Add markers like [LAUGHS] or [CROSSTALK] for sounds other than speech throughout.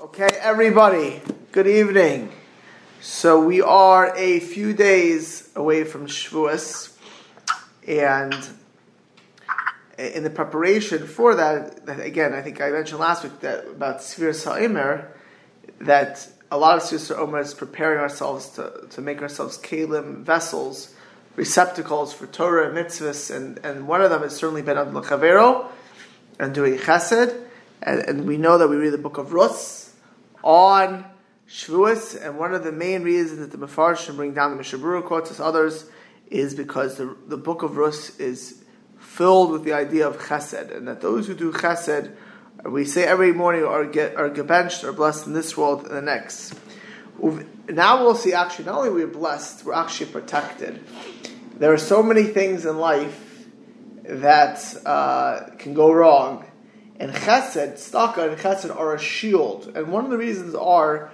Okay, everybody, good evening. So we are a few days away from Shavuos, and in the preparation for that, again, I think I mentioned last week that about Sfir Sa'imer, that a lot of Sfir Sa'imer is preparing ourselves to, to make ourselves kalim, vessels, receptacles for Torah and mitzvahs, and, and one of them has certainly been on L'Chavero and doing chesed, and, and we know that we read the book of Rus, on Shavuos, and one of the main reasons that the Mefarshim bring down the Mishabura quotes as others is because the, the book of Rus is filled with the idea of chesed, and that those who do chesed, we say every morning, are get are gebenched, are blessed in this world and the next. Now we'll see actually, not only we're blessed, we're actually protected. There are so many things in life that uh, can go wrong and chesed, staka and chesed are a shield. And one of the reasons are,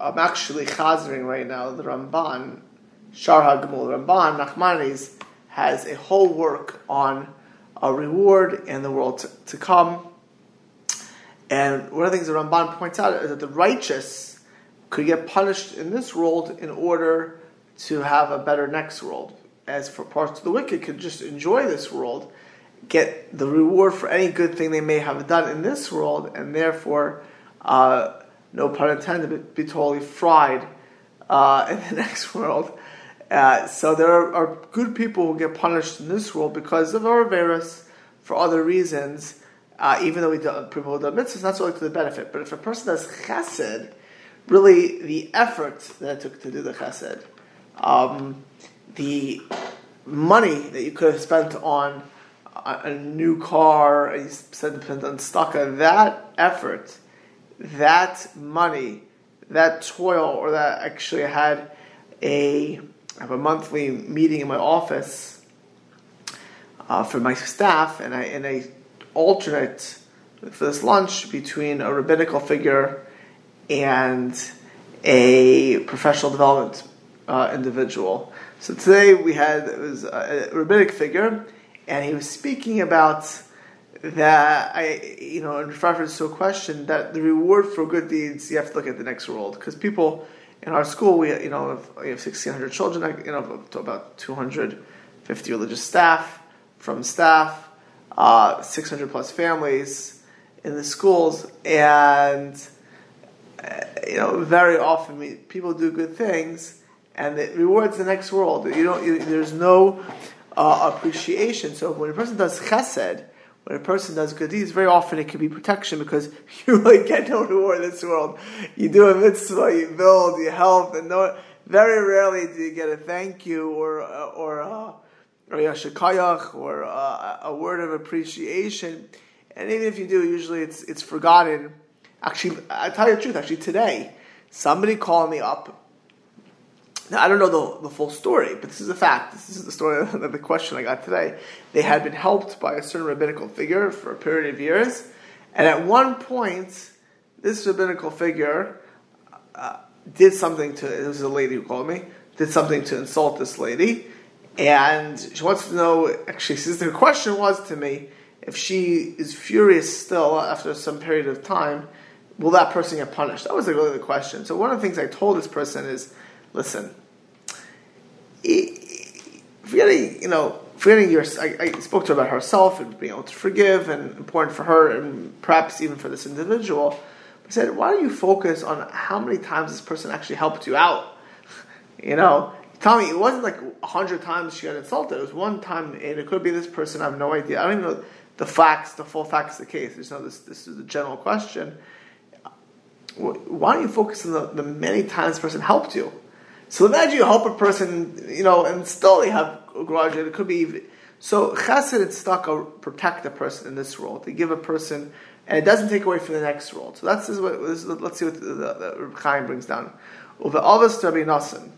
I'm actually chazering right now, the Ramban, Shar HaGamul, Ramban, Nachmanides, has a whole work on a reward and the world to, to come. And one of the things the Ramban points out is that the righteous could get punished in this world in order to have a better next world. As for parts of the wicked could just enjoy this world get the reward for any good thing they may have done in this world, and therefore, uh, no pun intended, be, be totally fried uh, in the [LAUGHS] next world. Uh, so there are, are, good people who get punished in this world because of our virus for other reasons. Uh, even though we do, people who do mitzvahs, not solely to the benefit. But if a person does chesed, really the effort that it took to do the chesed, um, the money that you could have spent on a, new car, you spend on staka, that effort, that money, that toil, or that actually I had a I have a monthly meeting in my office uh, for my staff, and I and I alternate for this lunch between a rabbinical figure and a professional development uh, individual. So today we had it was a rabbinic figure and he was speaking about that I, you know, in reference to a question that the reward for good deeds you have to look at the next world because people in our school we, you know, we have sixteen hundred children, you know, to about two hundred fifty religious staff from staff, uh, six hundred plus families in the schools, and uh, you know, very often people do good things and it rewards the next world. You don't. You, there's no uh, appreciation. So when a person does chesed, when a person does good deeds, very often it can be protection because [LAUGHS] you really get no reward in this world. You do a mitzvah, you build, you help, and no, very rarely do you get a thank you or or uh, or or uh, a word of appreciation. And even if you do, usually it's it's forgotten. Actually, I tell you the truth. Actually, today somebody called me up now, I don't know the, the full story, but this is a fact. This is the story [LAUGHS] of the question I got today. They had been helped by a certain rabbinical figure for a period of years, and at one point, this rabbinical figure uh, did something to, it was a lady who called me, did something to insult this lady, and she wants to know, actually, since the question was to me, if she is furious still after some period of time, will that person get punished? That was really the question. So one of the things I told this person is, listen, forgetting, you know, forgetting your, I, I, spoke to her about herself and being able to forgive and important for her and perhaps even for this individual. I said, why don't you focus on how many times this person actually helped you out? [LAUGHS] You know, tell me, it wasn't like a hundred times she got insulted. It was one time, and it could be this person. I have no idea. I don't even know the facts, the full facts of the case. There's no this. This is a general question. Why don't you focus on the, the many times this person helped you? So imagine you help a person, you know, and still they have a grudge, and it could be even. So chesed and tzedakah protect a person in this world. They give a person, and it doesn't take away from the next world. So that's what. Let's see what the, the, the Chaim brings down. Uve avos Rabbi Nassim.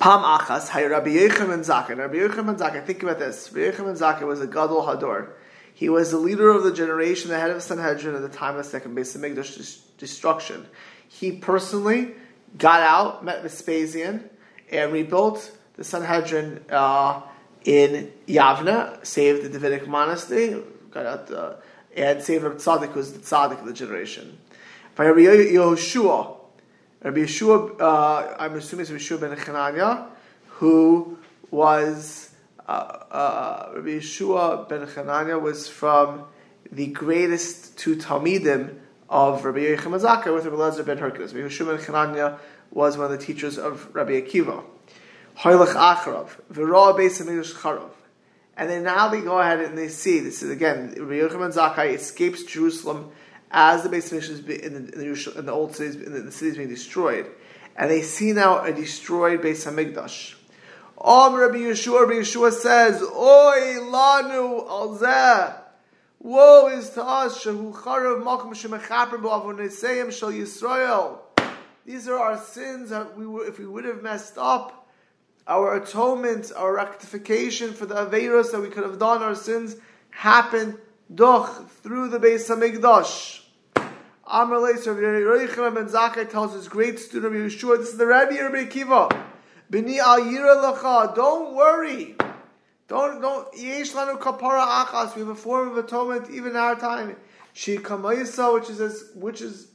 Pam achas hay Rabbi Yechim and Zakkai. Rabbi Yechim and Zakkai. Think about this. Rabbi Yechim and Zakkai was a gadol hador. He was the leader of the generation, the head of Sanhedrin at the time of the second Beis Hamikdash destruction. He personally got out, met Vespasian, and rebuilt the Sanhedrin uh, in Yavna, saved the Davidic monastery, got out, uh, and saved Rabbi Tzadok, who's the Tzaddik of the generation. By Rabbi Yehoshua, Rabbi Yeshua, uh, I'm assuming it's Rabbi Yeshua ben Chananya, who was, uh, uh, Rabbi Yeshua ben Chananya was from the greatest two Talmidim of Rabbi Yochanan Zakkai with Rabbi Lezer ben Hyrcanus. Rabbi Yeshua ben Chananya was one of the teachers of Rabbi Akiva. Hoylech Acharav, V'ra Beis HaMikdash Charav. And then now they go ahead and they see, this is again, Rabbi Yochanan Zakkai escapes Jerusalem as the Beis Hamikdash is in the, in the, in the old cities, in the, the cities being destroyed. And they see now a destroyed Beis Hamikdash. Om Rabbi Yeshua, Rabbi Yeshua says, Oy lanu alzeh. Woe is to us, Shehu Charav Malkum Shemechaper B'avoneseim Shal Yisrael. These are our sins that we were, if we would have messed up, our atonement, our rectification for the Averos that we could have done, our sins happened doch through the Beis Hamikdash. Amr Leiser, Rabbi ben Zakkai tells his great student Yeshua, this is the Rabbi Rabbi Kiva. Bini al lecha, don't worry. Don't, don't, yesh lanu kapara achas, we have a form of atonement even in our time. She kamayisa, which is, which is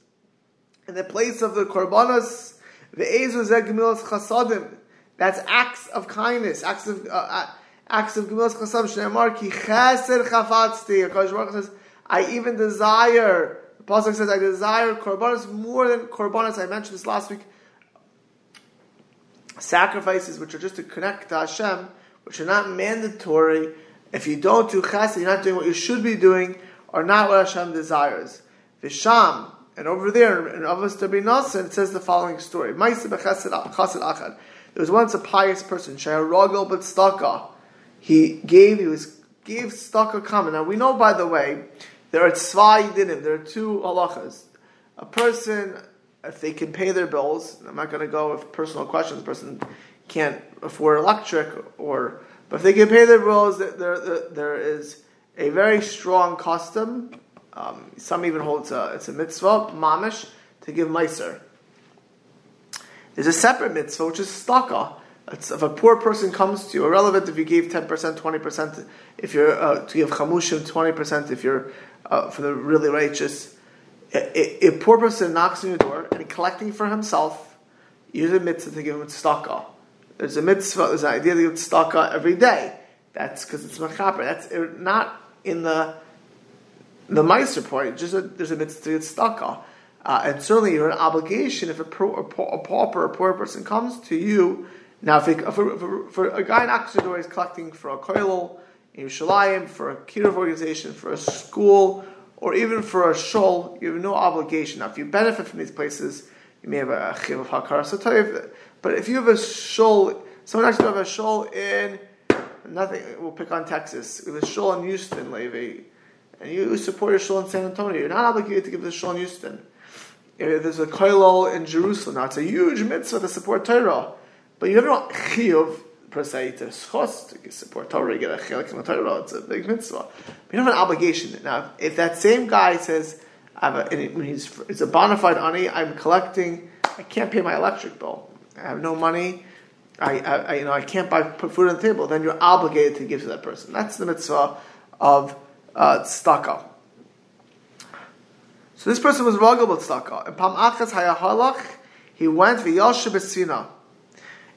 in the place of the korbanos, the ezu zegmilas chasadim. That's acts of kindness, acts of, uh, acts of gemilas chasadim. Shneimar ki chesed chafatzti. Says, I even desire. The pasuk says, I desire korbanos more than korbanos. I mentioned this last week. Sacrifices which are just to connect to Hashem which are not mandatory, if you don't do chesed, you're not doing what you should be doing, are not what Hashem desires. Visham, and over there in Avos Tabinasa, it says the following story. There was once a pious person, Shayarogel B'tztaka. He gave, he was gave tztaka common. Now we know, by the way, there are tzvah yidinim, there are two halachas. A person, if they can pay their bills, I'm not going to go with personal questions, person can't afford electric, or but if they can pay their bills, there, there, there is a very strong custom. Um, some even hold it's a, it's a mitzvah, mamish, to give meiser. There's a separate mitzvah which is staka. It's if a poor person comes to you, irrelevant if you gave ten percent, twenty percent, if you're uh, to give chamushim twenty percent, if you're uh, for the really righteous. A, a, poor person knocks on your door and collecting for himself, use a mitzvah to give him tzedakah. There's a mitzvah, there's an idea to give tzedakah every day. That's because it's machaper. That's not in the the Meiser point. Just a, there's a mitzvah to tzedakah. Uh, and certainly you're an obligation if a, pro, a, a pauper, a poor person comes to you. Now, if, it, for, for, for, a guy in Oxford is collecting for a koilel in Yerushalayim, for a kiruv organization, for a school, or even for a shul, you have no obligation. Now, if you benefit from these places, you may have a chiv of hakar but if you have a shul, someone actually have a shul in nothing. We'll pick on Texas. With a shul in Houston, Levy, and you support your shul in San Antonio. You're not obligated to give the shul in Houston. If there's a koilol in Jerusalem, now it's a huge mitzvah to support Torah, but you don't chiyuv per se to schos to support Torah, you get a chelik in the Torah. It's a big mitzvah. But you don't have an obligation. Now, if that same guy says, I have a, and he's, it's a bona fide ani, I'm collecting, I can't pay my electric bill. I have no money. I, I, you know, I can't buy put food on the table. Then you're obligated to give to that person. That's the mitzvah of uh, tzedakah. So this person was ragel with tzedakah. And pam achas hayahalach, he went v'yoshe b'sina,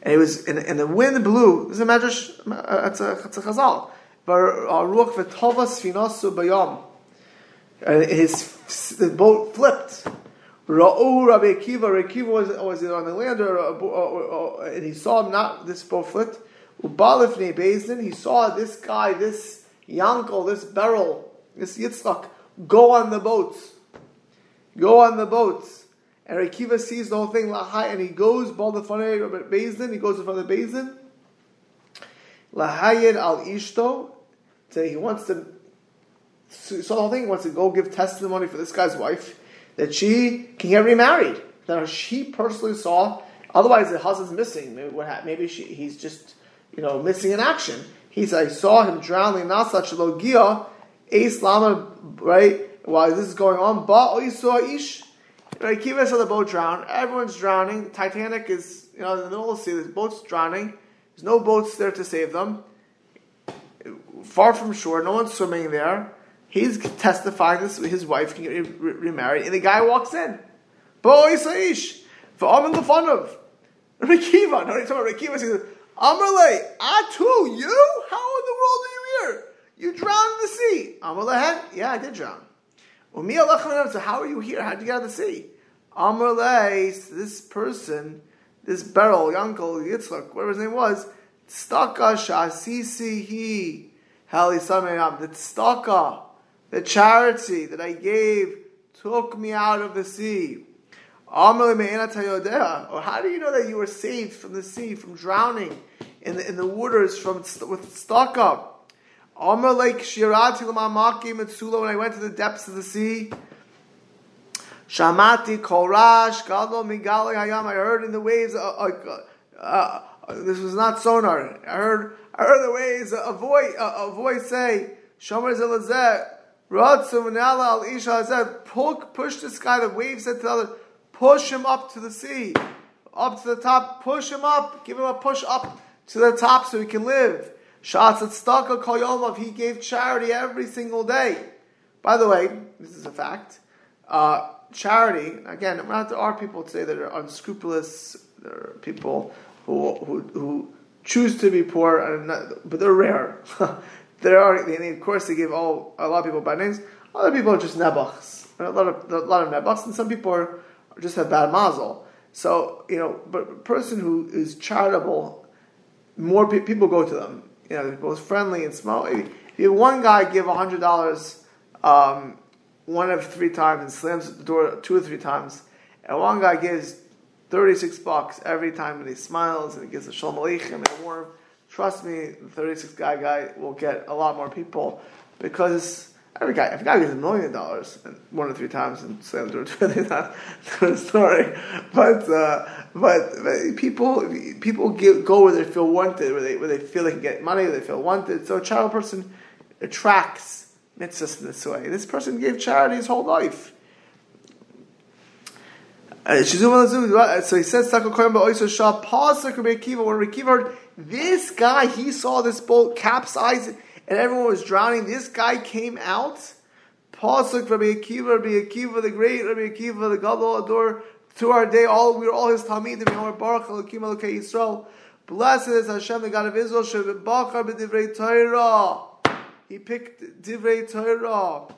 and he was, and, and the wind blew. This is a medrash. Uh, it's a it's a chazal. Ruach v'tova sfinasu bayom. And his the boat flipped. Ra'u Rabbi Akiva, Akiva was, was on the land, or, or, or, and he saw not this bowflet. Ubalifnei Bezdin, he saw this guy, this Yankel, this Beryl, this Yitzchak, go on the boats. Go on the boats. And Akiva sees the whole thing, lahai, and he goes, Balifnei Bezdin, he goes in front of the Bezdin. Lahayed al Ishto, so he wants to, so the whole thing, he wants to go give testimony for this guy's wife that she can get remarried. That she personally saw. Otherwise, the husband's missing. Maybe what? Maybe she, he's just you know missing in action. He said, "I saw him drowning. Not such a logia, lama right while this is going on. But you saw ish." Right, Kiva saw the boat drown. Everyone's drowning. Titanic is, you know, in the middle of the sea. The boat's drowning. There's no boats there to save them. Far from shore, no one's swimming there. He's testifying this his wife can get remarried, and the guy walks in. Boy Saish, for Amin Lefanov. Rekiva, no, he's talking about Rekiva. He says, Amarle, Atu, you? How in the world are you here? You drowned in the sea. Amarle, yeah, I did drown. So how are you here? How did you get out of the sea? Amarle, this person, this Beryl, Yankel, Yitzchak, whatever his name was, Staka Shasisi he, Hali Samayam, the Staka, the charity that I gave took me out of the sea. Or how do you know that you were saved from the sea, from drowning in the, in the waters from with stuck up? When I went to the depths of the sea. Shamati Korash Migali Hayam. I heard in the waves. Uh, uh, uh, this was not sonar. I heard. I heard the waves. A voice. A, voice say, "Shomer zelazeh." Al isha "Push this guy." The waves said to the other push him up to the sea, up to the top, push him up, give him a push up to the top so he can live. He gave charity every single day. By the way, this is a fact. Uh, charity, again, there are people today that are unscrupulous, there are people who, who, who choose to be poor, and not, but they're rare. [LAUGHS] there are, they, of course, they give all a lot of people bad names. Other people are just nebachs. A lot of a lot of nebachs, and some people are just have bad mazel. So, you know, but a person who is charitable, more pe- people go to them. You know, they're both friendly and small. If you have one guy give $100 um, one of three times and slams the door two or three times, and one guy gives 36 bucks every time and he smiles and he gives a shalom aleichem and a warm, trust me, the 36 guy guy will get a lot more people because Every guy, if a guy gets a million dollars and one or three times and slams door, that's a [LAUGHS] story. But, uh, but but people people give, go where they feel wanted, where they where they feel they can get money, where they feel wanted. So a child person attracts mitzvahs in this way. This person gave charity his whole life. Uh, so he says, when Rekiva heard this guy, he saw this boat capsize and everyone was drowning. This guy came out. Pasuk Rabbi Akiva, Rabbi Akiva the great, Rabbi Akiva the Gadol Ador. To our day, all we are all his. Yomer Baruch Elokim Elokei Yisrael. Blessed is Hashem, the God of Israel. Shebachar b'divrei Torah. He picked divrei Torah.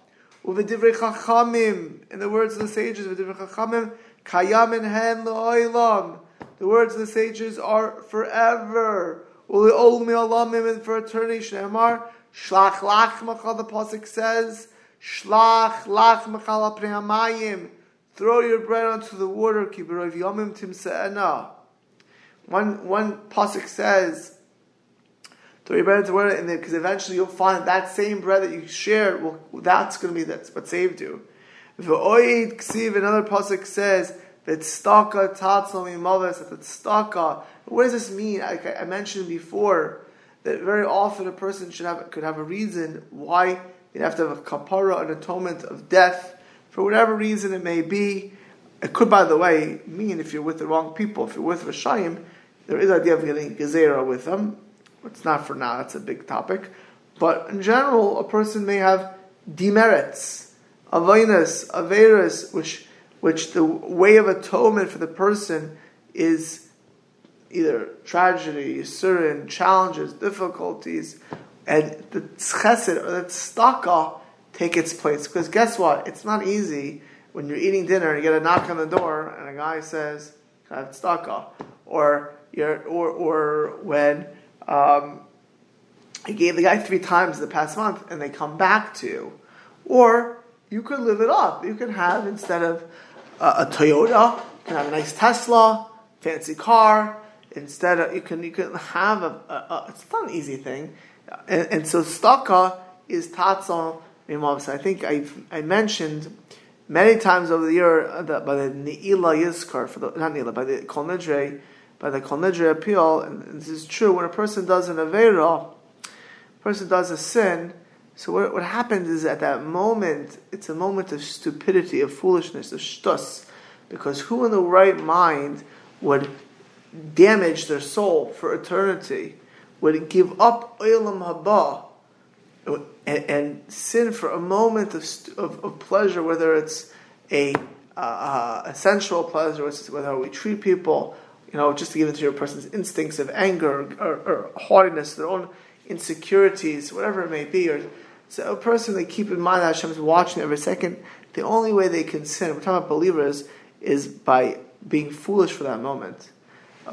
U'v'divrei Chachamim. In the words of the sages, v'divrei Chachamim. Kayam in hen lo'olam. The words of the sages are forever. U'le'ol mi'alamim and for eternity. Shneimar. Shlach lach machal, the Pasuk says, Shlach lach machal amayim. Throw your bread onto the water, kibarov yomim timse'ena. One, one Pasuk says, throw your bread into the water, because eventually you'll find that same bread that you shared, well, that's going to be that's what saved you. V'oid ksiv, another Pasuk says, V'tztaka tatzal mimaves, that tztaka. What does this mean? Like I mentioned before, that very often a person should have could have a reason why you have to have a kapara, an atonement of death, for whatever reason it may be. It could, by the way, mean if you're with the wrong people, if you're with Rashayim, there is idea of getting gezerah with them. It's not for now, that's a big topic. But in general, a person may have demerits, avinas, averas, which, which the way of atonement for the person is either tragedy, surin, challenges, difficulties, and the chesed or the tzedakah take its place. Because guess what? It's not easy when you're eating dinner and you get a knock on the door and a guy says, "I have tzedakah," or you're, or or when um, you gave the guy three times the past month and they come back to or you could live it up. You can have instead of a Toyota, you can have a nice Tesla, fancy car instead of you can you can have a, a, a it's not an easy thing, and, and so staka is tatzal mimav. I think I I mentioned many times over the year uh, that by the neila yizkar for the not neila by the kol nidre, by the kol nidre appeal, and this is true when a person does an avera, person does a sin. So what, what happens is at that moment, it's a moment of stupidity, of foolishness, of shtus, because who in the right mind would damage their soul for eternity, would give up Olam Haba and, and sin for a moment of, of, of pleasure, whether it's a, uh, a sensual pleasure, whether we treat people, you know, just to give into your person's instincts of anger or, or, haughtiness, their own insecurities, whatever it may be, or so a person they keep in mind that Hashem is watching every second. The only way they can sin, we're talking about believers, is by being foolish for that moment.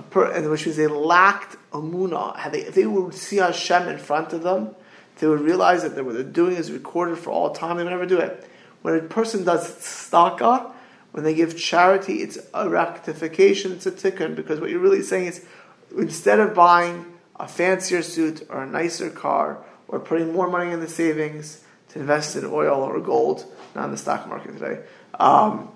Per, and which means they lacked amuna. Had they, if they would see Hashem in front of them, they would realize that what they're doing is recorded for all time. They would never do it. When a person does tzedakah, when they give charity, it's a rectification, it's a tikkun, because what you're really saying is instead of buying a fancier suit or a nicer car or putting more money in the savings to invest in oil or gold, not in the stock market today, um,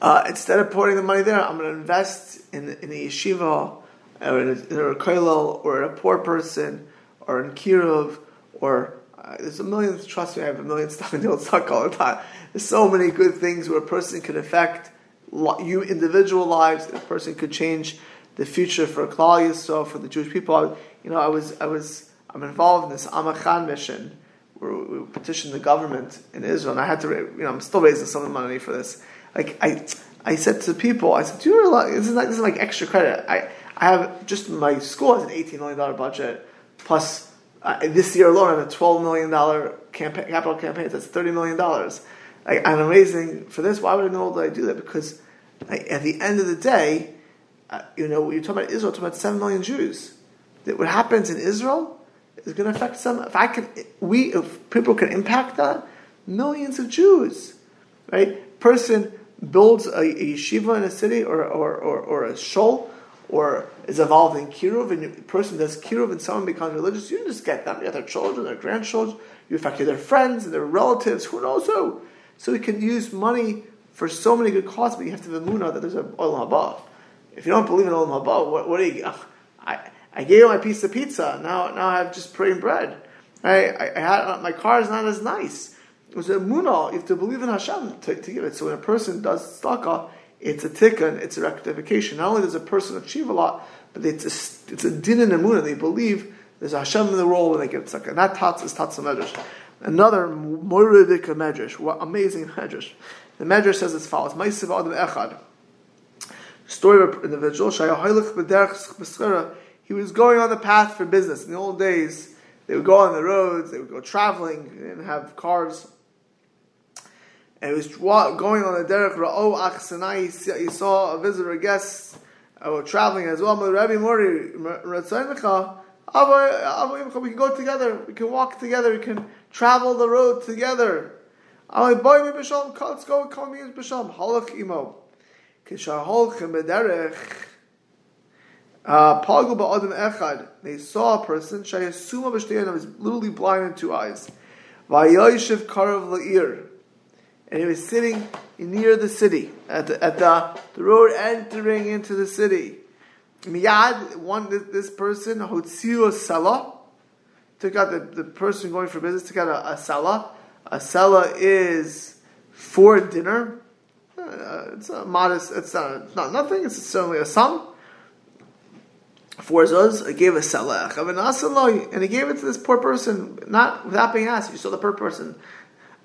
uh, instead of putting the money there, I'm going to invest in, in a yeshiva or in a, in a kollel or in a poor person or in kiruv or uh, there's a million. Trust me, I have a million [LAUGHS] stuff in the stock all the time. There's so many good things where a person could affect you individual lives. A person could change the future for Klal Yisrael, for the Jewish people. I, you know, I was I was I'm involved in this Amachan mission where we petitioned the government in Israel, and I had to, you know, I'm still raising some money for this like I, I said to people, I said, do you realize this is like this is like extra credit? I, I have just my school has an eighteen million dollar budget plus uh, this year alone I have a twelve million dollar campaign, capital campaign. That's thirty million dollars. Like, I'm raising for this. Why would I know that I do that? Because like, at the end of the day, uh, you know, you're talking about Israel, talking about seven million Jews. That what happens in Israel is going to affect some. If I can, we, if people can impact that, millions of Jews, right? Person builds a, a yeshiva in a city or, or, or, or a shul or is involved in kiruv and a person does kiruv and someone becomes religious, you just get them. You get their children, their grandchildren, you affect their friends and their relatives, who knows who. So we can use money for so many good causes, but you have to have munah that there's a olam haba. If you don't believe in olam haba, what, what do you? I, I gave you my piece of pizza. Now, now I have just plain bread. I, I, had uh, my car is not as nice. It was a munah. You have to believe in Hashem to, to give it. So when a person does tzedakah, it's a tikkun, it's a rectification. Not only does a person achieve a lot, but it's a, it's a din and munah. They believe there's a Hashem in the role when they get tzedakah. And that tats is tats medrash. Another moiridik medrash. What amazing medrash. The medrash says as follows: Ma'isiv adam echad. Story of an individual. He was going on the path for business. In the old days, they would go on the roads, they would go traveling, and have cars and he was going on the derech ra'o achsanai. He saw a visitor, a guest, uh, traveling as well. Rabbi Mori, we can go together. We can walk together. We can travel the road together. Let's go. Call me b'sham. Halach imo. Kishaholchem b'derech. Pagu ba'adam echad. They saw a person. Shayasuma b'shteyan. was literally blind in two eyes. Vayoshev karav la'ir and he was sitting near the city, at the, at the, the road entering into the city. Miyad, one, this person, Hotziu Sela, took out the, the person going for business, took out a, a Sela. A Sela is for dinner. Uh, it's a modest, it's it's not nothing, it's certainly a sum. Four zuz, I gave a salach and he gave it to this poor person, not without being asked. You saw the poor person.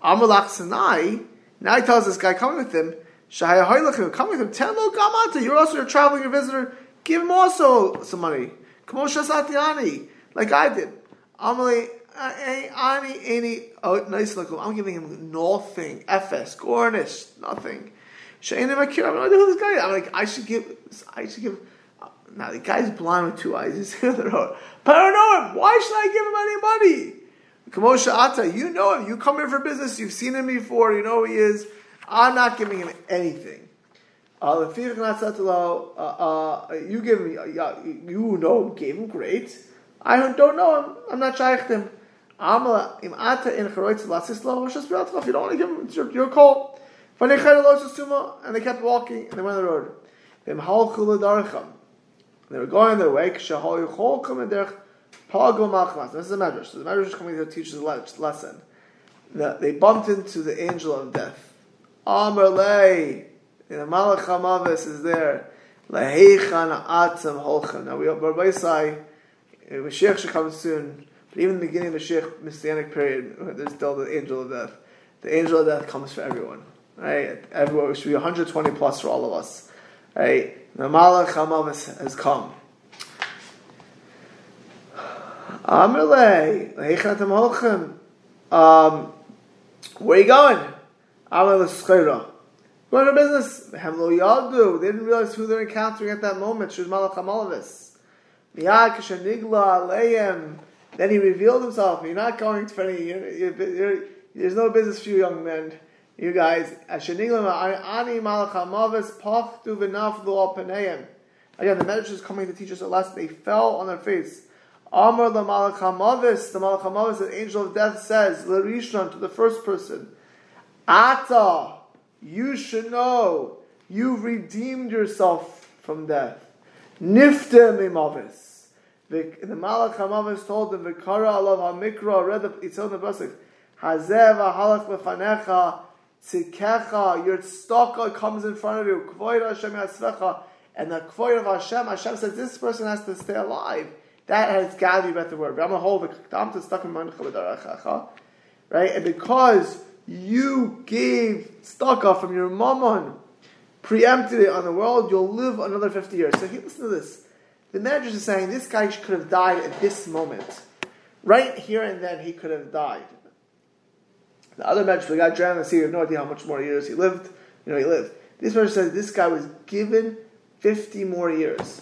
Amalach Sinai, now he tells this guy coming with him, Shahaya come with him, tell him, oh, Gamata, you're also a traveling visitor, give him also some money. Kamosha Satiani, like I did. Amali, uh, Ani, Ani, oh, nice look. I'm giving him nothing. FS, Gornish, nothing. Shayna Makir, I'm not who this guy I'm like, I should give, I should give, now the guy's blind with two eyes, [LAUGHS] he's on the road. But I don't know him. Why should I give him any money? Kamosha Ata, you know him. You come here for business. You've seen him before. You know who he is. I'm not giving him anything. Uh, uh, uh, you give me, you know, gave him great. I don't know him. I'm not shaykh him. If you don't want to give him, it's your, your call. And they kept walking and they went on the road. They were going their way. Pago Machmas. This is a medrash. So the medrash is coming to teach a lesson. They bumped into the angel of death. Amr lei. The Malach Hamavis is there. Leheichan atzam holchan. Now we are Rabbi Sai. Uh, Mashiach should come soon. But even the beginning of the Mashiach Messianic period, there's still the angel of death. The angel of death comes for everyone. Right? Everyone, it should be 120 plus for all of us. Right? The Malach Hamavis has come. Amalei, um, where are you going? Amalei Schera. Going to business. Hemlo Yadu. They didn't realize who they're encountering at that moment. She was Malach Aleim. Then he revealed himself. You're not going to any. You're, you're, you're, there's no business for you, young men. You guys. Again, the Medrash is coming to teach us a lesson. They fell on their face. Amar the Malach Hamavis. The Malach Hamavis, the angel of death, says, L'Rishon, to the first person. Ata you should know you've redeemed yourself from death. Nifta mimavis. The, the Malach Hamavis told him, Vikara alav hamikra, read the, it's on the Pasuk, Hazev halach lefanecha, tzikecha, your stalker comes in front of you, kvoid Hashem and the kvoid of Hashem, Hashem says this person has to stay alive. That has gathered about the word. Right? And because you gave staka from your mammon, preempted it on the world, you'll live another 50 years. So listen to this. The Medrash is saying this guy could have died at this moment. Right here and then, he could have died. The other Medrash, the guy drowned in the sea, we have no idea how much more years he lived. You know, he lived. This Medrash says this guy was given 50 more years.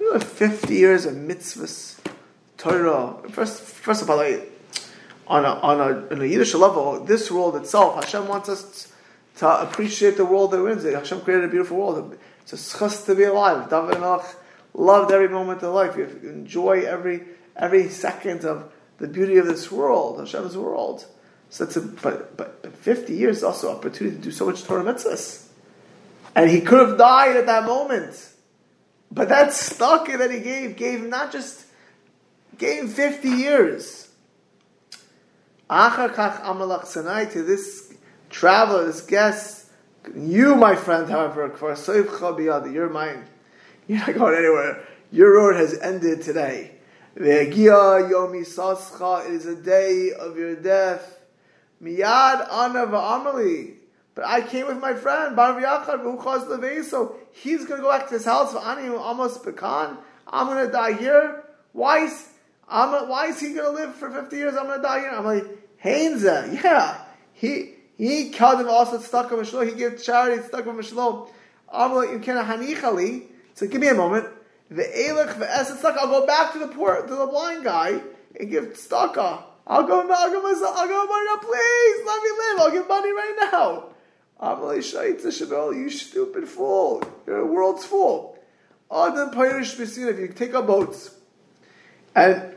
You know, 50 years of mitzvahs, Torah. First, first of all, like, on a, on a, on a Yiddish level, this world itself, Hashem wants us to appreciate the world that we're in. Hashem created a beautiful world. It's a schus to be alive. David Melch loved every moment of life. You enjoy every every second of the beauty of this world, Hashem's world. So it's a, but, but, but 50 years is also opportunity to do so much Torah mitzvahs. And he could have died at that moment. But that stuck that he gave, gave not just, gave 50 years. Achar kach amalach sanai to this traveler, this guest. You, my friend, however, you're mine. You're not going anywhere. Your road has ended today. It is a day of your death. Miyad ana v'amali. But I came with my friend Bar who caused the So he's going to go back to his house for ani almost pecan. I'm going to die here. Why is I'm, why is he going to live for 50 years? I'm going to die here. I'm like, Hainza, yeah. He, he killed him also stuck him He gave charity stuck him Mishlo. You hanichali. So give me a moment. The elech, the stuck. I'll go back to the poor, to the blind guy and give staka. I'll go, I'll go I'll go now, please, let me live. I'll give money right now. You stupid fool. Your world's full. Adam Payrish If you take a boat and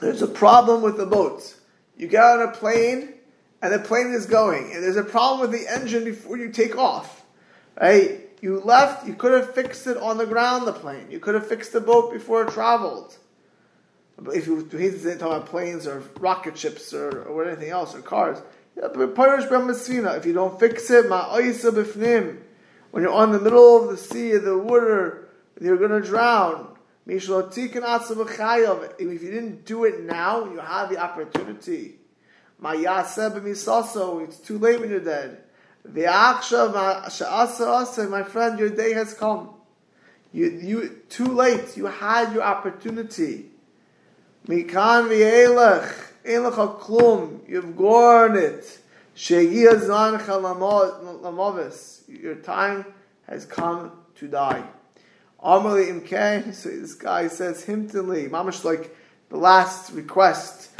there's a problem with the boat. You get on a plane, and the plane is going, and there's a problem with the engine before you take off. Right? You left, you could have fixed it on the ground, the plane. You could have fixed the boat before it traveled. If you he's talking about planes or rocket ships or, or anything else or cars. If you don't fix it, when you're on the middle of the sea, the water, you're going to drown. If you didn't do it now, you have the opportunity. It's too late when you're dead. My friend, your day has come. You, you, too late. You had your opportunity. You've gone it. Your time has come to die. Amali imkain. So this guy says himtinli, mamash like the last request.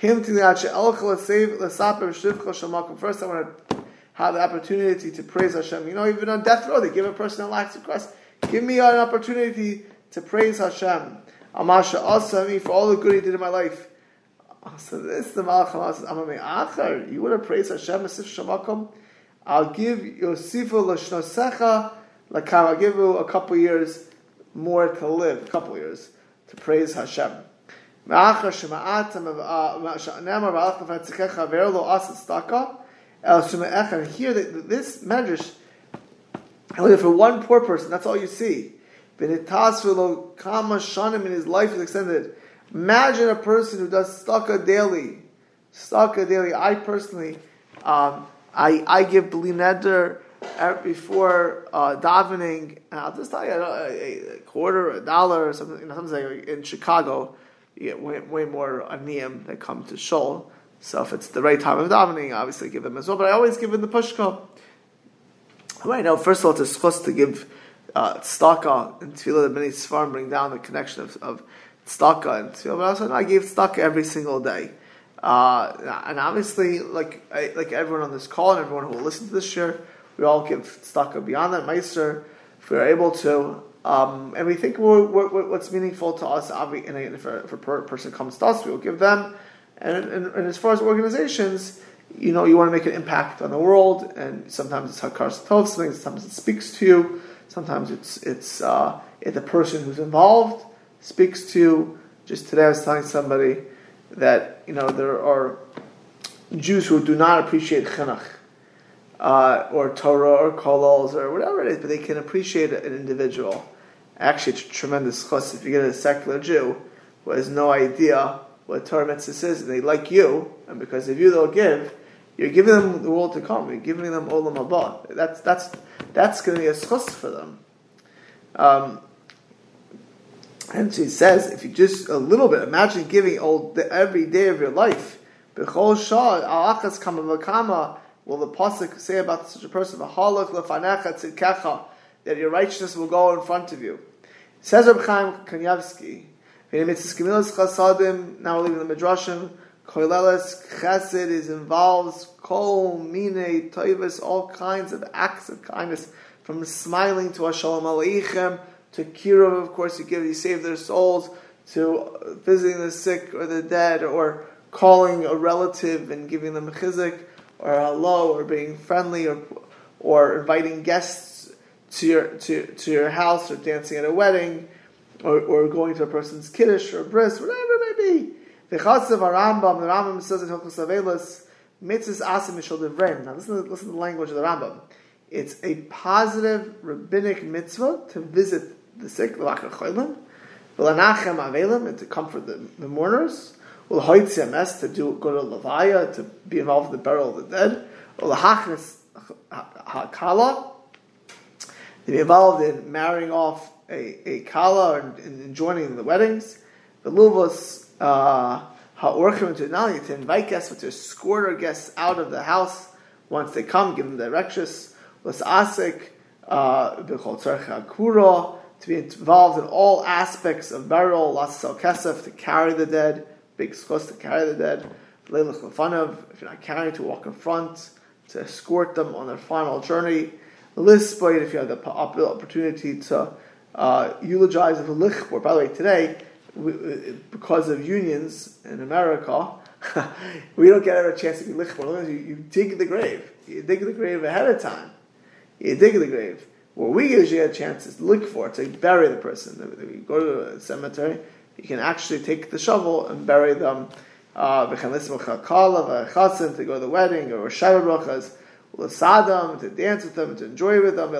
Himtinli ache elcha save lesaper shivcha shamakum. First, I want to have the opportunity to praise Hashem. You know, even on death row, they give a person a last request. Give me an opportunity to praise Hashem. Amasha asami for all the good He did in my life. Ah, so this the Malach says, Amami Achar, you want to praise Hashem as if Shamakum? I'll give Yosifu Lashnosecha Lakam. I'll give you a couple years more to live, a couple years, to praise Hashem. And here, this medrash, only for one poor person, that's all you see. Kama Shanim in his life is extended. Imagine a person who does tzedakah daily. Tzedakah daily. I personally, um, I, I give bli neder before uh, davening. I'll just tell you a, a quarter, a dollar, or something. You know, something like in Chicago, you get way, way more aniyim that come to shul. So if it's the right time of davening, obviously give them as well. But I always give them the pushka. Right now, first of all, it's supposed to give uh, tzedakah and tefillah the many svarim bring down the connection of, of tzedakah and tefillah. But also, I give tzedakah every single day. Uh, and obviously, like I, like everyone on this call and everyone who will listen to this year, we all give tzedakah beyond that meister if we're able to. Um, and we think what, what, what's meaningful to us. And if a, if a person comes to us, we will give them. And, and, and, as far as organizations, you know, you want to make an impact on the world, and sometimes it's how hakar tov, sometimes it speaks to you, sometimes it's it's uh, the person who's involved speaks to you. Just today, I was telling somebody that you know there are Jews who do not appreciate chinuch uh, or Torah or kolos or whatever it is, but they can appreciate an individual. Actually, it's a tremendous chus if you get a secular Jew who has no idea what Torah mitzvah is, and they like you, and because of you they'll give. You're giving them the world to come. You're giving them olam haba. That's that's that's going to be a schus for them. Um, and she says, if you just a little bit, imagine giving all the, every day of your life. B'chol shah kama. Will the pasuk say about such a person? That your righteousness will go in front of you. Says Reb Chaim Kanievsky. Now we're leaving the midrashim. Koileles chesed is involves kol mine toivus, all kinds of acts of kindness, from smiling to ashalom aleichem to kiruv. Of course, you give, you save their souls to visiting the sick or the dead, or calling a relative and giving them a chizik, or hello, or being friendly, or or inviting guests to your to, to your house, or dancing at a wedding, or, or going to a person's kiddush or bris, whatever it may. The Chatzav Rambam, the Rambam says in Hilchos Avelis, mitzvahs asim mishal devreim. Now listen to, listen to the language of the Rambam. It's a positive rabbinic mitzvah to visit the sick, l'achar v'lanachem avelim, and to comfort the, the mourners, ulhoitzi to do go to levaya, to be involved in the burial of the dead, ulahachnes hakala, to be involved in marrying off a, a kala and, and joining the weddings, the luvos ha'orchim to not to invite guests, but to escort our guests out of the house once they come, give them directions. Was asik uh, to be involved in all aspects of burial, lasal kesef to carry the dead, big schos to carry the dead, leilach if you're not carrying, to walk in front, to escort them on their final journey. Lisboid, if you have the opportunity to uh, eulogize the lichbor. By the way, today because of unions in America, [LAUGHS] we don't get a chance to be lichbor. You, you dig the grave. You dig the grave ahead of time. You dig the grave. What we usually get a chance is to look for, to bury the person. You go to a cemetery, you can actually take the shovel and bury them. Uh, to go to the wedding, or Shava Brachas, Lasadam, to dance with them, to enjoy with them,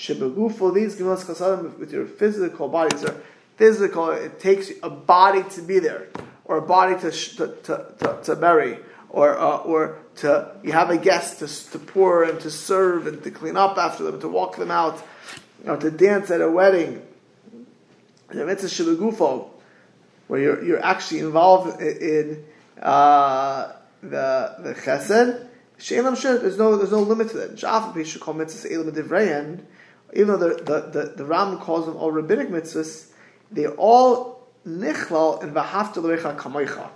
Shebegufo, these Gemilas Chasadim with your physical bodies are physical. It takes a body to be there, or a body to to, to, to, bury, or uh, or to you have a guest to, to pour and to serve and to clean up after them, to walk them out, know, to dance at a wedding. The mitzvah shebegufo, where you're you're actually involved in uh, the the chesed. There's no there's no limit to that. Shafal should call mitzvahs elam even though the, the, the, the Ram calls them all rabbinic mitzvahs, they're all nichlal and v'hafta l'recha kamoicha.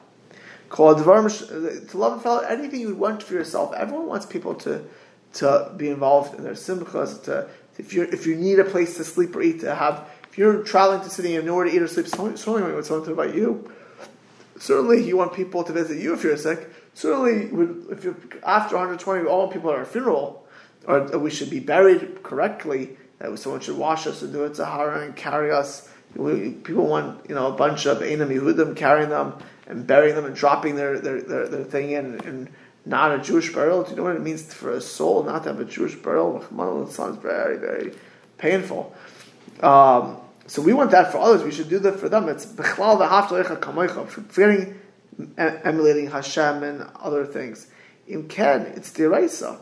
Called to love a fellow, anything you want for yourself. Everyone wants people to to be involved in their simchas. To if you if you need a place to sleep or eat, to have if you're traveling to city and you have nowhere to eat or sleep, certainly you want something about you. Certainly, you want people to visit you if you're sick. Certainly, if you're after 120, all people are at a funeral, or we should be buried correctly that someone should wash us and do a tahara and carry us. We, people want you know a bunch of Einam Yehudim carrying them and burying them and dropping their their, their, their thing in and not a Jewish burial. Do you know what it means for a soul not to have a Jewish burial? It sounds very very painful. Um, So we want that for others. We should do that for them. It's bechlal v'haftal kamoicha. Forgetting emulating Hashem and other things. In Ken, it's deraisa.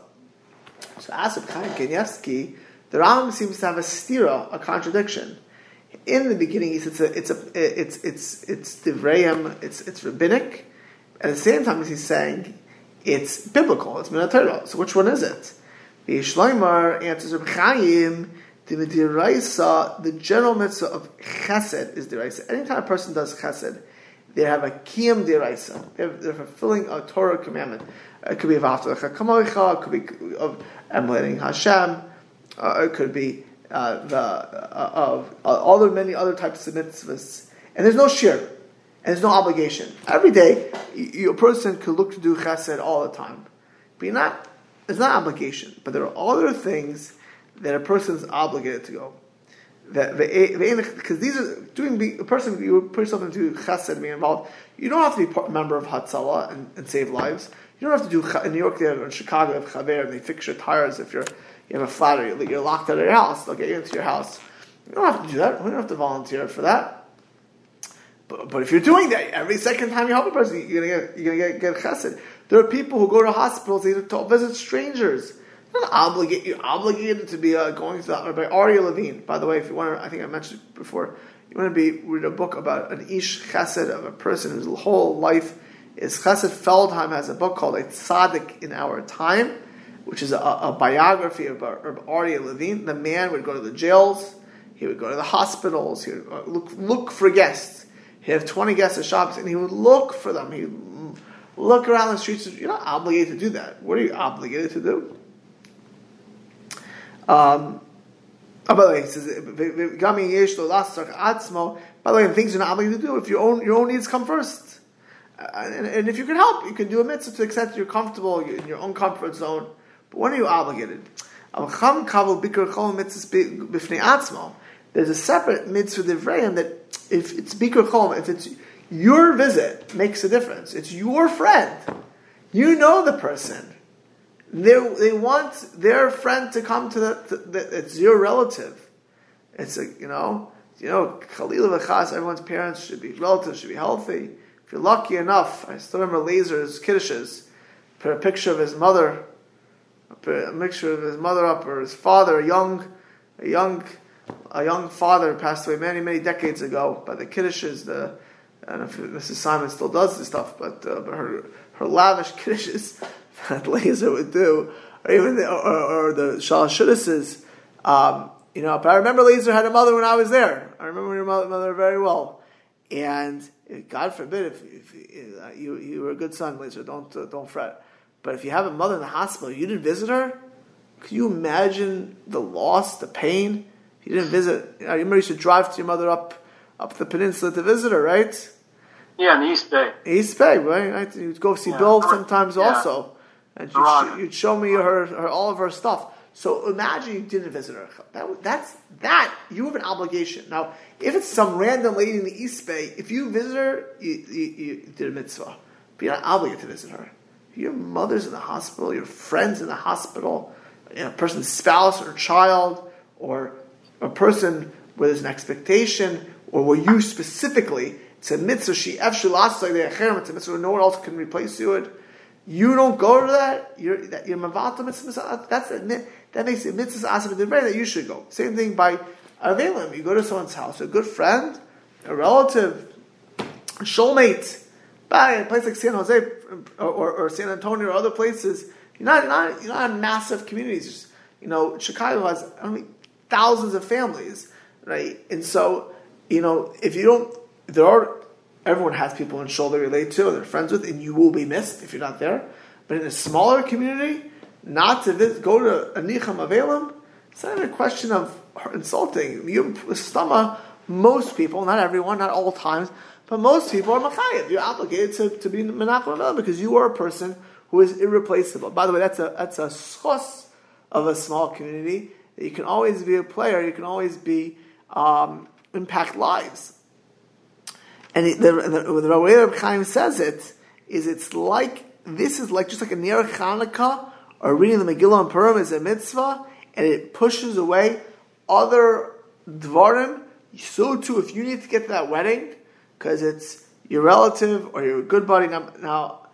So Asif Chaim Kanievsky, the Rambam seems to have a stira, a contradiction. In the beginning, it's a, it's a, it's it's it's divrayim, it's it's rabbinic. At the same time, he's saying it's biblical, it's minatera. So which one is it? The Shloimar answers Reb Chaim. The diraisa, the general mitzvah of chesed is diraisa. Anytime a person does chesed, they have a kiyam diraisa. They're, they're fulfilling a Torah commandment. It could be of it could be of emulating Hashem, uh, it could be uh, the uh, of uh, all the many other types of mitzvahs. And there's no shir, and there's no obligation. Every day, you, a person could look to do chesed all the time, but you're not. It's not obligation, but there are other things that a person is obligated to go. Because these are doing a person you put yourself into chesed being involved. You don't have to be a member of Hatzalah and, and save lives. You don't have to do in New York there or in Chicago have chaver and they fix your tires if you're you have a flat or you're locked out of your house. They'll get you into your house. You don't have to do that. You don't have to volunteer for that. But, but if you're doing that every second time you help a person, you're gonna get you're gonna get, get chesed. There are people who go to hospitals either to visit strangers. You're not obligated. You're obligated to be uh, going to that. By Aryeh Levine, by the way, if you want to, I think I mentioned before. You want to be read a book about an ish chesed of a person whose whole life is Chesed Feldheim has a book called A Tzaddik in Our Time, which is a, a biography of, of Aryeh Levine. The man would go to the jails, he would go to the hospitals, he would uh, look, look for guests. He'd have 20 guests at shops, and he would look for them. He'd look around the streets. You're not obligated to do that. What are you obligated to do? Um, oh, by the way, he says, by the way, things you're not obligated to do, if your own, your own needs come first. Uh, and, and, if you can help, you can do a mitzvah to the extent that you're comfortable in your own comfort zone. But when are you obligated? There's a separate mitzvah divrayim that if it's bikr chol, if it's your visit, makes a difference. It's your friend. You know the person. They, they want their friend to come to the, to the it's your relative. It's a, you know, you know, Khalil everyone's parents should be relatives, should be healthy If you're lucky enough, I still remember Lazer's kiddushes, put a picture of his mother, a mixture of his mother up or his father, a young, a young, a young father passed away many, many decades ago. But the kiddushes, the I don't know if Mrs. Simon still does this stuff, but, uh, but her her lavish [LAUGHS] kiddushes that Lazer would do, or even the, or, or the Shalashudases, um, you know. But I remember Lazer had a mother when I was there. I remember your mother, mother very well, and God forbid if, if uh, you you were a good son, Lisa, don't uh, don't fret. But if you have a mother in the hospital, you didn't visit her. Can you imagine the loss, the pain? You didn't visit. You, know, you remember you should drive to your mother up up the peninsula to visit her, right? Yeah, in the East Bay. East Bay, right? right? You'd go see yeah. Bill sometimes yeah. also, and you'd, you'd, show me her, her all of her stuff. So imagine you didn't visit her. That, that's that you have an obligation. Now, if it's some random lady in the East Bay, if you visit her, you, you, you did a mitzvah, but you're not obligated to visit her. Your mother's in the hospital, your friends in the hospital, a person's spouse or child, or a person where there's an expectation, or where you specifically, it's a mitzvah, she it's a mitzvah, no one else can replace you. It. You don't go to that, you're, that, you're mavata mitzvah, uh, that's a, that makes it mitzvah asim that you should go. Same thing by avelim. You go to someone's house, a good friend, a relative, a soulmate, by a place like San Jose or, or, or, San Antonio or other places. You're not, you're not, not in massive communities. Just, you know, Chicago has mean, thousands of families, right? And so, you know, if you don't, there are everyone has people in Shul they relate to, they're friends with, and you will be missed if you're not there. But in a smaller community, not to visit, go to Anicham Avelim, it's not even a question of insulting. You, stama, most people, not everyone, not all times, but most people are machayed. You're obligated to, to be menachem because you are a person who is irreplaceable. By the way, that's a that's a schos of a small community. You can always be a player. You can always be um, impact lives. And the, the, the, way Reb Chaim says it is, it's like this is like just like a ner Chanukah or reading the Megillah and Purim is a mitzvah, and it pushes away other dvarim So too, if you need to get to that wedding, because it's your relative or your good buddy. Now, now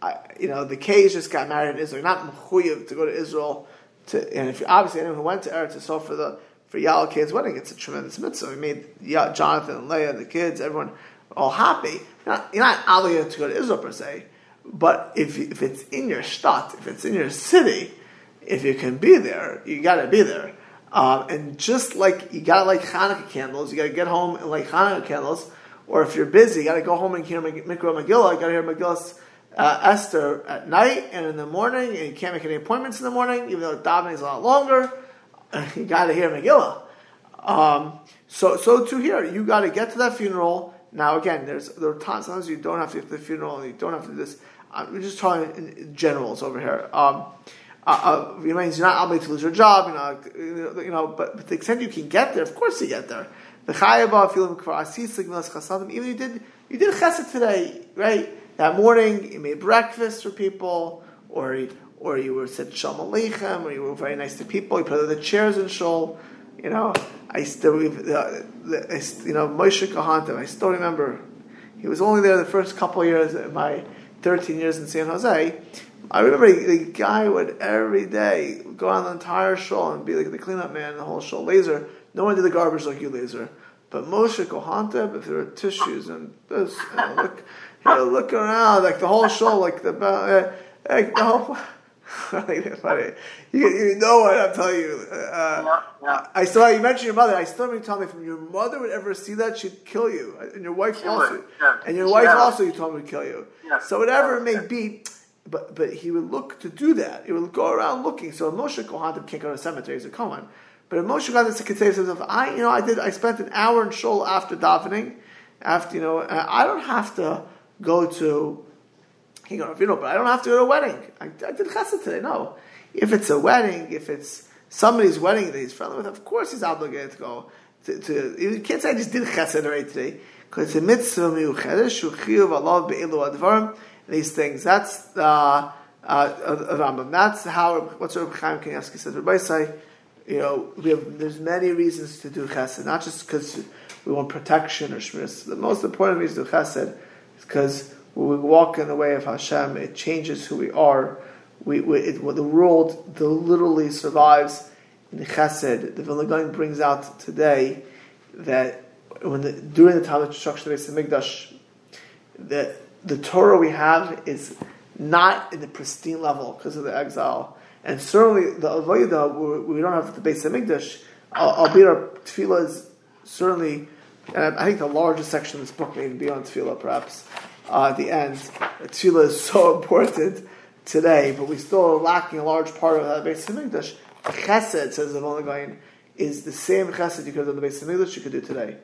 I, you know, the K's just got married in Israel. Not mechuyev to go to Israel. To, and if obviously anyone who went to Eretz Yisrael for the for Yal K's wedding, it's a tremendous mitzvah. We made Jonathan and Leah, the kids, everyone all happy. You're not, you're not obligated to go to Israel per se, but if if it's in your stat, if it's in your city, if you can be there, you got to be there. Um, and just like you got to light Hanukkah candles, you got to get home and light Hanukkah candles. Or if you're busy, you got to go home and hear Mikra Megillah. You got to hear Megillah's uh, Esther at night and in the morning, and you can't make any appointments in the morning, even though davening is a lot longer. [LAUGHS] You got to hear Megillah. Um, so, so to here, you got to get to that funeral. Now, again, there's there are times sometimes you don't have to get to the funeral, and you don't have to do this. Uh, we're just talking in generals over here. Um, uh, uh, it means you're not obligated to lose your job, you know, you know, but, but to the extent you can get there, of course you get there. The chayaba feeling even you did you did chesed today, right? That morning you made breakfast for people, or or you were said shalom aleichem, or you were very nice to people. You put out the chairs in shul. You know, I still, you know, Moshe Kahantam. I still remember. He was only there the first couple of years of my 13 years in San Jose. I remember the guy would every day go on the entire shul and be like the cleanup man, the whole shul. Lazer, no one did the garbage like you, Lazer. But Moshe Kohanteb, if there were tissues and this, and look, you know, look around, like the whole show, like the, uh, like the whole, funny. You, you know what I'm telling you. Uh, yeah, yeah. I saw you mentioned your mother. I still remember you telling me if your mother would ever see that, she'd kill you, and your wife she also, yeah. and your wife also, you told me would kill you. So whatever it may be, but but he would look to do that. He would go around looking. So Moshe Kohanim can't go to. He's a Kohen. But if Moshe this could say to himself, I you know I did I spent an hour in shul after davening, after you know I don't have to go to you know, but I don't have to go to a wedding. I, I did chesed today. No, if it's a wedding, if it's somebody's wedding that he's friendly with, of course he's obligated to go. To, to you can't say I just did chesed today because it's a mitzvah miuchedesh shuchiyuv alav be'ilu advarim. These things. That's uh, uh, Rambam. That's how what's Rabbi Chaim Kanievsky says. Rabbi say you know, we have, there's many reasons to do chesed, not just because we want protection or shmiras. The most important reason to do chesed is because when we walk in the way of Hashem, it changes who we are. We, we it, the world the literally survives in chesed. The Vilna brings out today that when the, during the time of destruction of the Mikdash, that the Torah we have is not in the pristine level because of the exile and certainly the Avodah, we don't have the base of Mikdash, albeit our tefillah is certainly, and I think the largest section of this book may be on tefillah, perhaps, uh, at the end. Tefillah is so [LAUGHS] important today, but we still are lacking a large part of that base of Mikdash. Chesed, says the Vilna is the same chesed you could have the base of Mikdash you could do today.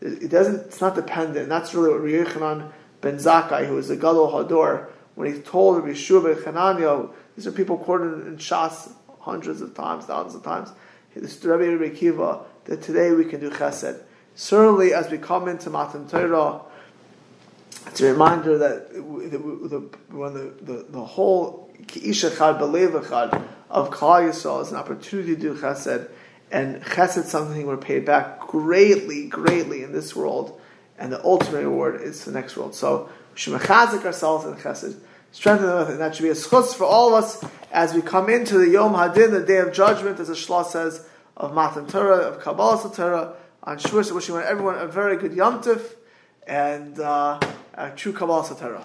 It doesn't, it's not dependent. That's really what Yochanan ben Zakkai, who was the Gadol Hador, when he told Rabbi Yehoshua ben Chananya, these are people quoted in Shas hundreds of times, thousands of times. This Rabbi Rabbi Akiva that today we can do Chesed. Certainly, as we come into Matan Torah, it's a reminder that when the, the, the whole Ki'isha Chad of Klal Yisrael is an opportunity to do Chesed, and Chesed something we're paid back greatly, greatly in this world, and the ultimate reward is the next world. So we should mechazik ourselves in Chesed strengthen them, and that should be a schutz for all of us as we come into the Yom Hadin, the Day of Judgment, as the Shlah says, of Matan Torah, of Kabbalah Torah, on Shavuos, wishing everyone a very good Yom Tif, and uh, a true Kabbalah Torah.